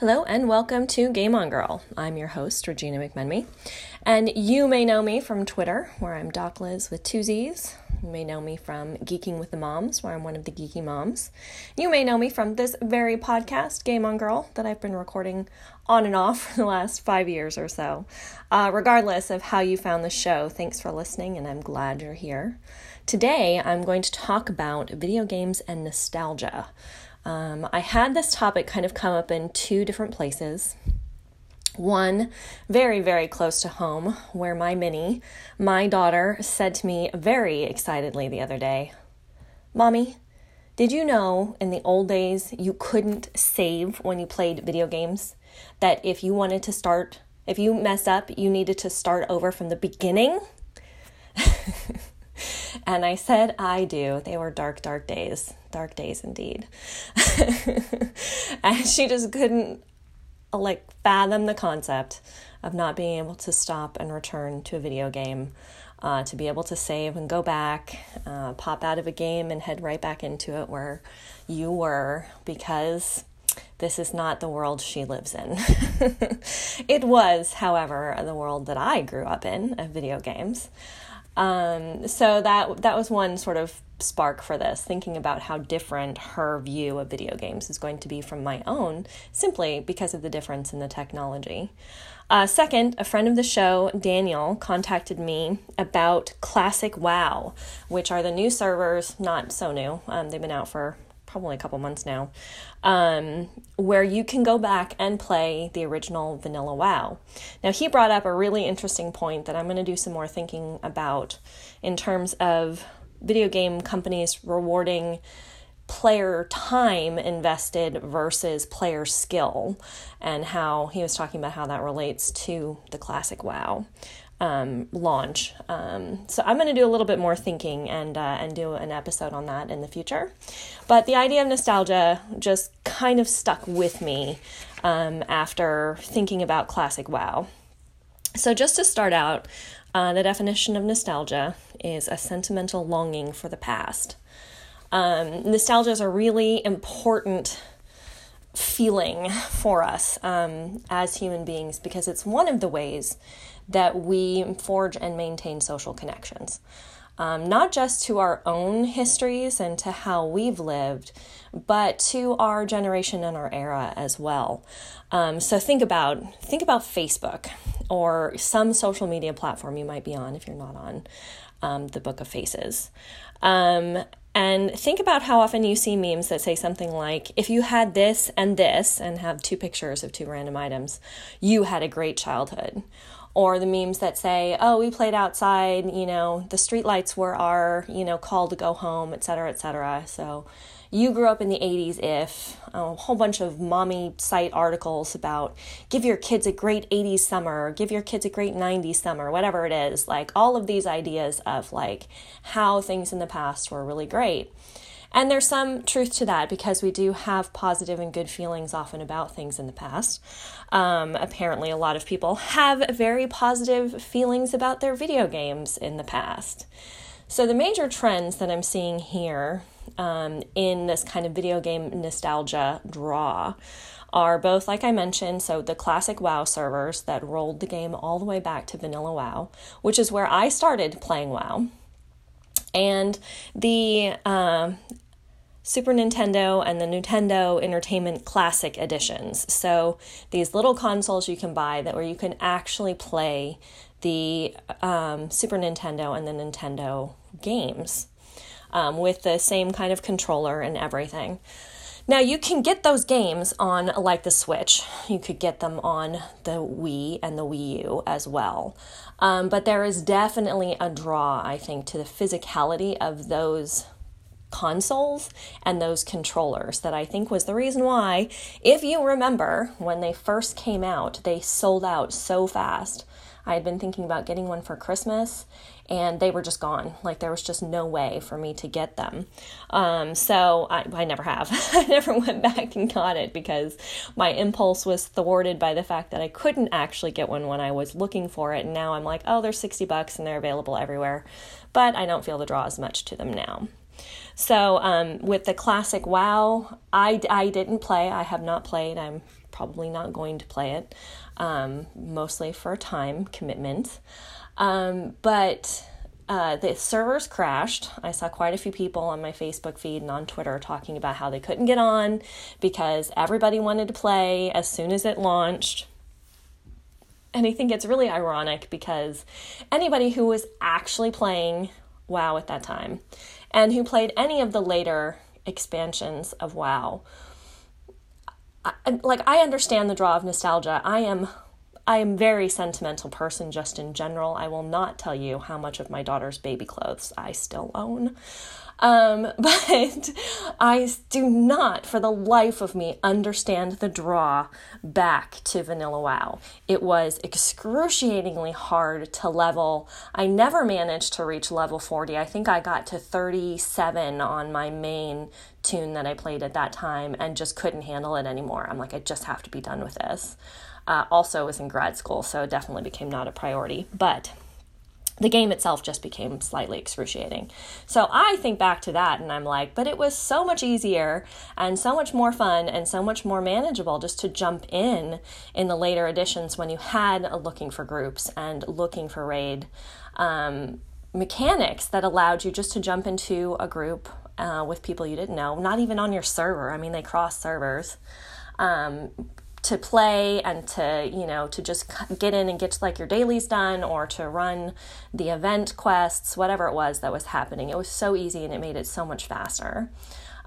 Hello and welcome to Game On Girl. I'm your host, Regina McMenemy, and you may know me from Twitter, where I'm Doc Liz with two Z's. You may know me from Geeking with the Moms, where I'm one of the geeky moms. You may know me from this very podcast, Game On Girl, that I've been recording on and off for the last five years or so. Uh, regardless of how you found the show, thanks for listening, and I'm glad you're here. Today, I'm going to talk about video games and nostalgia. Um, I had this topic kind of come up in two different places. One, very, very close to home, where my Minnie, my daughter, said to me very excitedly the other day, Mommy, did you know in the old days you couldn't save when you played video games? That if you wanted to start, if you mess up, you needed to start over from the beginning? And I said, I do. They were dark, dark days. Dark days indeed. and she just couldn't like fathom the concept of not being able to stop and return to a video game, uh, to be able to save and go back, uh, pop out of a game and head right back into it where you were because this is not the world she lives in. it was, however, the world that I grew up in of video games. Um, so that that was one sort of spark for this, thinking about how different her view of video games is going to be from my own, simply because of the difference in the technology. Uh, second, a friend of the show, Daniel, contacted me about Classic WoW, which are the new servers, not so new. Um, they've been out for probably a couple months now, um, where you can go back and play the original Vanilla WoW. Now, he brought up a really interesting point that I'm going to do some more thinking about in terms of video game companies rewarding player time invested versus player skill, and how he was talking about how that relates to the classic WoW um, launch. Um, so I'm going to do a little bit more thinking and uh, and do an episode on that in the future. But the idea of nostalgia just kind of stuck with me um, after thinking about classic WoW. So just to start out, uh, the definition of nostalgia is a sentimental longing for the past. Um, nostalgia is a really important feeling for us um, as human beings because it's one of the ways that we forge and maintain social connections. Um, not just to our own histories and to how we've lived, but to our generation and our era as well. Um, so think about think about Facebook or some social media platform you might be on if you're not on um, the Book of Faces. Um, and think about how often you see memes that say something like, if you had this and this, and have two pictures of two random items, you had a great childhood or the memes that say, "Oh, we played outside. You know, the streetlights were our you know call to go home, etc., etc." So, you grew up in the 80s if a whole bunch of mommy site articles about give your kids a great 80s summer give your kids a great 90s summer whatever it is like all of these ideas of like how things in the past were really great and there's some truth to that because we do have positive and good feelings often about things in the past. Um, apparently, a lot of people have very positive feelings about their video games in the past. So, the major trends that I'm seeing here um, in this kind of video game nostalgia draw are both, like I mentioned, so the classic WoW servers that rolled the game all the way back to vanilla WoW, which is where I started playing WoW and the uh, Super Nintendo and the Nintendo Entertainment Classic editions. So these little consoles you can buy that where you can actually play the um, Super Nintendo and the Nintendo games um, with the same kind of controller and everything. Now you can get those games on like the Switch. You could get them on the Wii and the Wii U as well. Um, but there is definitely a draw, I think, to the physicality of those consoles and those controllers that I think was the reason why, if you remember, when they first came out, they sold out so fast. I had been thinking about getting one for Christmas and they were just gone. Like there was just no way for me to get them. Um, so I, I never have. I never went back and got it because my impulse was thwarted by the fact that I couldn't actually get one when I was looking for it. And now I'm like, oh, they're 60 bucks and they're available everywhere. But I don't feel the draw as much to them now. So, um, with the classic WoW, I, I didn't play. I have not played. I'm probably not going to play it, um, mostly for a time commitment. Um, but uh, the servers crashed. I saw quite a few people on my Facebook feed and on Twitter talking about how they couldn't get on because everybody wanted to play as soon as it launched. And I think it's really ironic because anybody who was actually playing WoW at that time and who played any of the later expansions of WoW, I, like I understand the draw of nostalgia. I am I am very sentimental person just in general. I will not tell you how much of my daughter's baby clothes I still own. Um, but I do not, for the life of me, understand the draw back to Vanilla WoW. It was excruciatingly hard to level. I never managed to reach level 40. I think I got to 37 on my main toon that I played at that time and just couldn't handle it anymore. I'm like, I just have to be done with this. Uh, also was in grad school, so it definitely became not a priority. But the game itself just became slightly excruciating. So I think back to that and I'm like, but it was so much easier and so much more fun and so much more manageable just to jump in in the later editions when you had a looking for groups and looking for raid um, mechanics that allowed you just to jump into a group uh, with people you didn't know, not even on your server. I mean, they cross servers. Um, to play and to you know to just get in and get like your dailies done or to run the event quests whatever it was that was happening. It was so easy and it made it so much faster.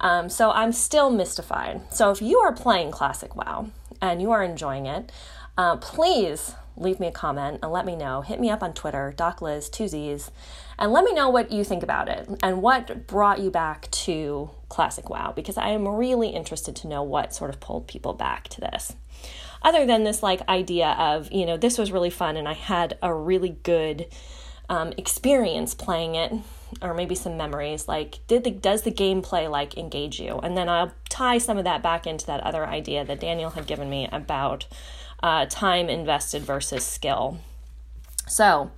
Um, so i'm still mystified. So if you are playing classic wow and you are enjoying it uh, please leave me a comment and let me know. Hit me up on twitter docliz 2 z's and let me know what you think about it and what brought you back to classic wow because i am really interested to know what sort of pulled people back to this. Other than this like idea of you know this was really fun and i had a really good um, experience playing it or maybe some memories like did the does the gameplay like engage you? And then i'll tie some of that back into that other idea that daniel had given me about uh, time invested versus skill. So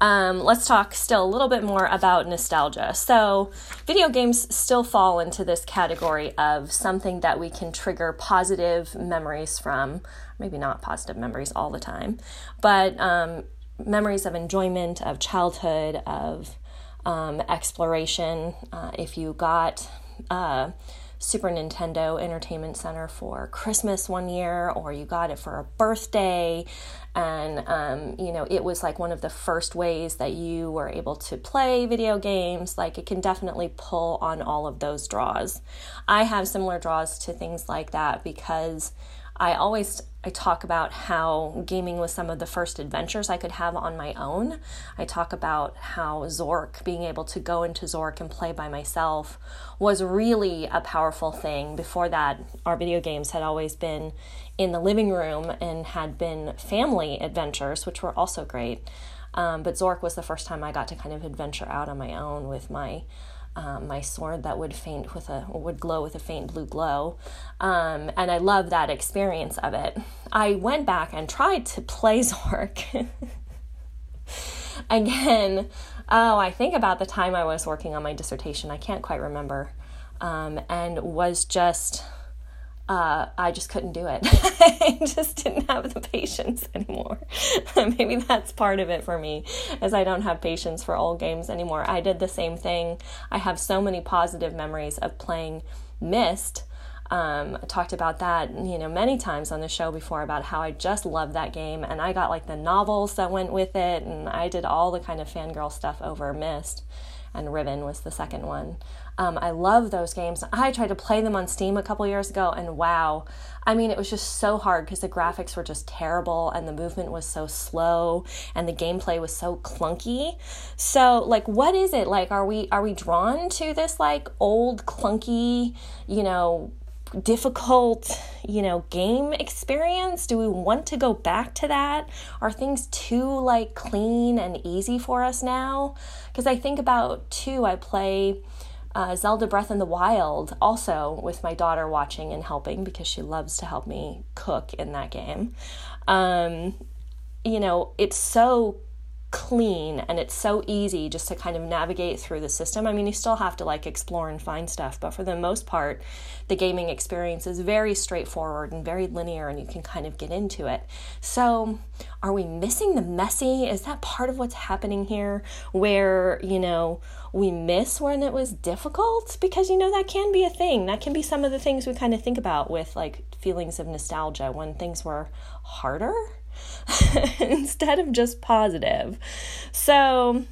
um, let's talk still a little bit more about nostalgia. So, video games still fall into this category of something that we can trigger positive memories from. Maybe not positive memories all the time, but um, memories of enjoyment, of childhood, of um, exploration. Uh, if you got uh, Super Nintendo Entertainment Center for Christmas one year, or you got it for a birthday. And, um, you know, it was like one of the first ways that you were able to play video games. Like, it can definitely pull on all of those draws. I have similar draws to things like that because I always I talk about how gaming was some of the first adventures I could have on my own. I talk about how Zork, being able to go into Zork and play by myself, was really a powerful thing. Before that, our video games had always been in the living room and had been family adventures, which were also great. Um, but Zork was the first time I got to kind of adventure out on my own with my um, my sword that would faint with a would glow with a faint blue glow, um, and I love that experience of it. I went back and tried to play Zork again. Oh, I think about the time I was working on my dissertation. I can't quite remember, um, and was just uh, I just couldn't do it. I just didn't have the patience anymore. Maybe that's part of it for me, as I don't have patience for old games anymore. I did the same thing. I have so many positive memories of playing Myst. Um, I talked about that, you know, many times on the show before about how I just loved that game, and I got like the novels that went with it, and I did all the kind of fangirl stuff over Myst, and Riven was the second one. Um, I love those games. I tried to play them on Steam a couple years ago, and wow, I mean, it was just so hard because the graphics were just terrible, and the movement was so slow, and the gameplay was so clunky. So, like, what is it like? Are we are we drawn to this like old clunky, you know? difficult, you know, game experience? Do we want to go back to that? Are things too like clean and easy for us now? Because I think about too, I play uh, Zelda Breath of the Wild, also with my daughter watching and helping because she loves to help me cook in that game. Um, you know, it's so clean and it's so easy just to kind of navigate through the system. I mean, you still have to like explore and find stuff, but for the most part, the gaming experience is very straightforward and very linear and you can kind of get into it. So, are we missing the messy? Is that part of what's happening here where, you know, we miss when it was difficult? Because, you know, that can be a thing. That can be some of the things we kind of think about with like feelings of nostalgia when things were harder instead of just positive. So,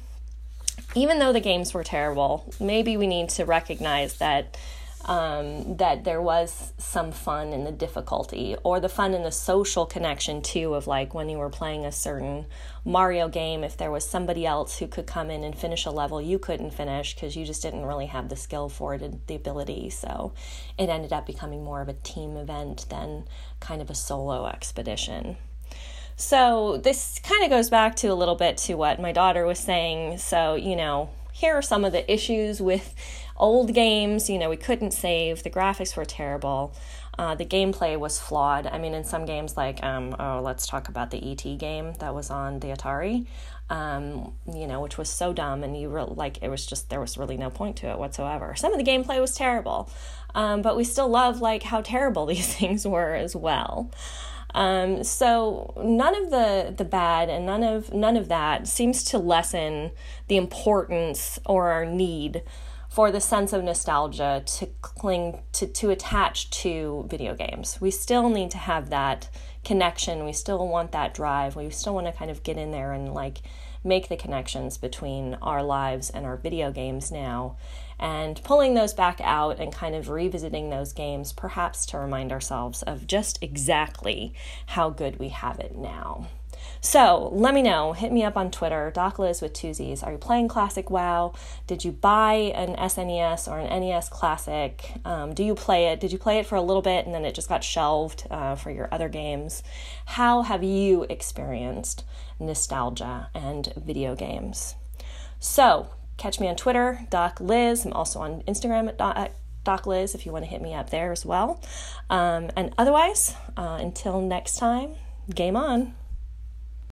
even though the games were terrible, maybe we need to recognize that um, that there was some fun in the difficulty or the fun in the social connection too of like when you were playing a certain Mario game if there was somebody else who could come in and finish a level you couldn't finish because you just didn't really have the skill for it and the ability so it ended up becoming more of a team event than kind of a solo expedition. So this kind of goes back to a little bit to what my daughter was saying. So, you know, here are some of the issues with old games. You know, we couldn't save, the graphics were terrible. Uh, the gameplay was flawed. I mean, in some games, like, um, oh, let's talk about the ET game that was on the Atari, um, you know, which was so dumb, and you were like, it was just, there was really no point to it whatsoever. Some of the gameplay was terrible, um, but we still love, like, how terrible these things were as well. Um, so none of the the bad and none of none of that seems to lessen the importance or our need for the sense of nostalgia to cling to to attach to video games. We still need to have that connection. We still want that drive. We still want to kind of get in there and like make the connections between our lives and our video games now and pulling those back out and kind of revisiting those games, perhaps to remind ourselves of just exactly how good we have it now. So let me know. Hit me up on Twitter, Doc Liz with two Z's. Are you playing Classic WoW? Did you buy an SNES or an NES Classic? Um, do you play it? Did you play it for a little bit and then it just got shelved uh, for your other games? How have you experienced nostalgia and video games? So Catch me on Twitter, Doc Liz. I'm also on Instagram at Doc, Liz if you want to hit me up there as well. Um, and otherwise, uh, until next time, game on.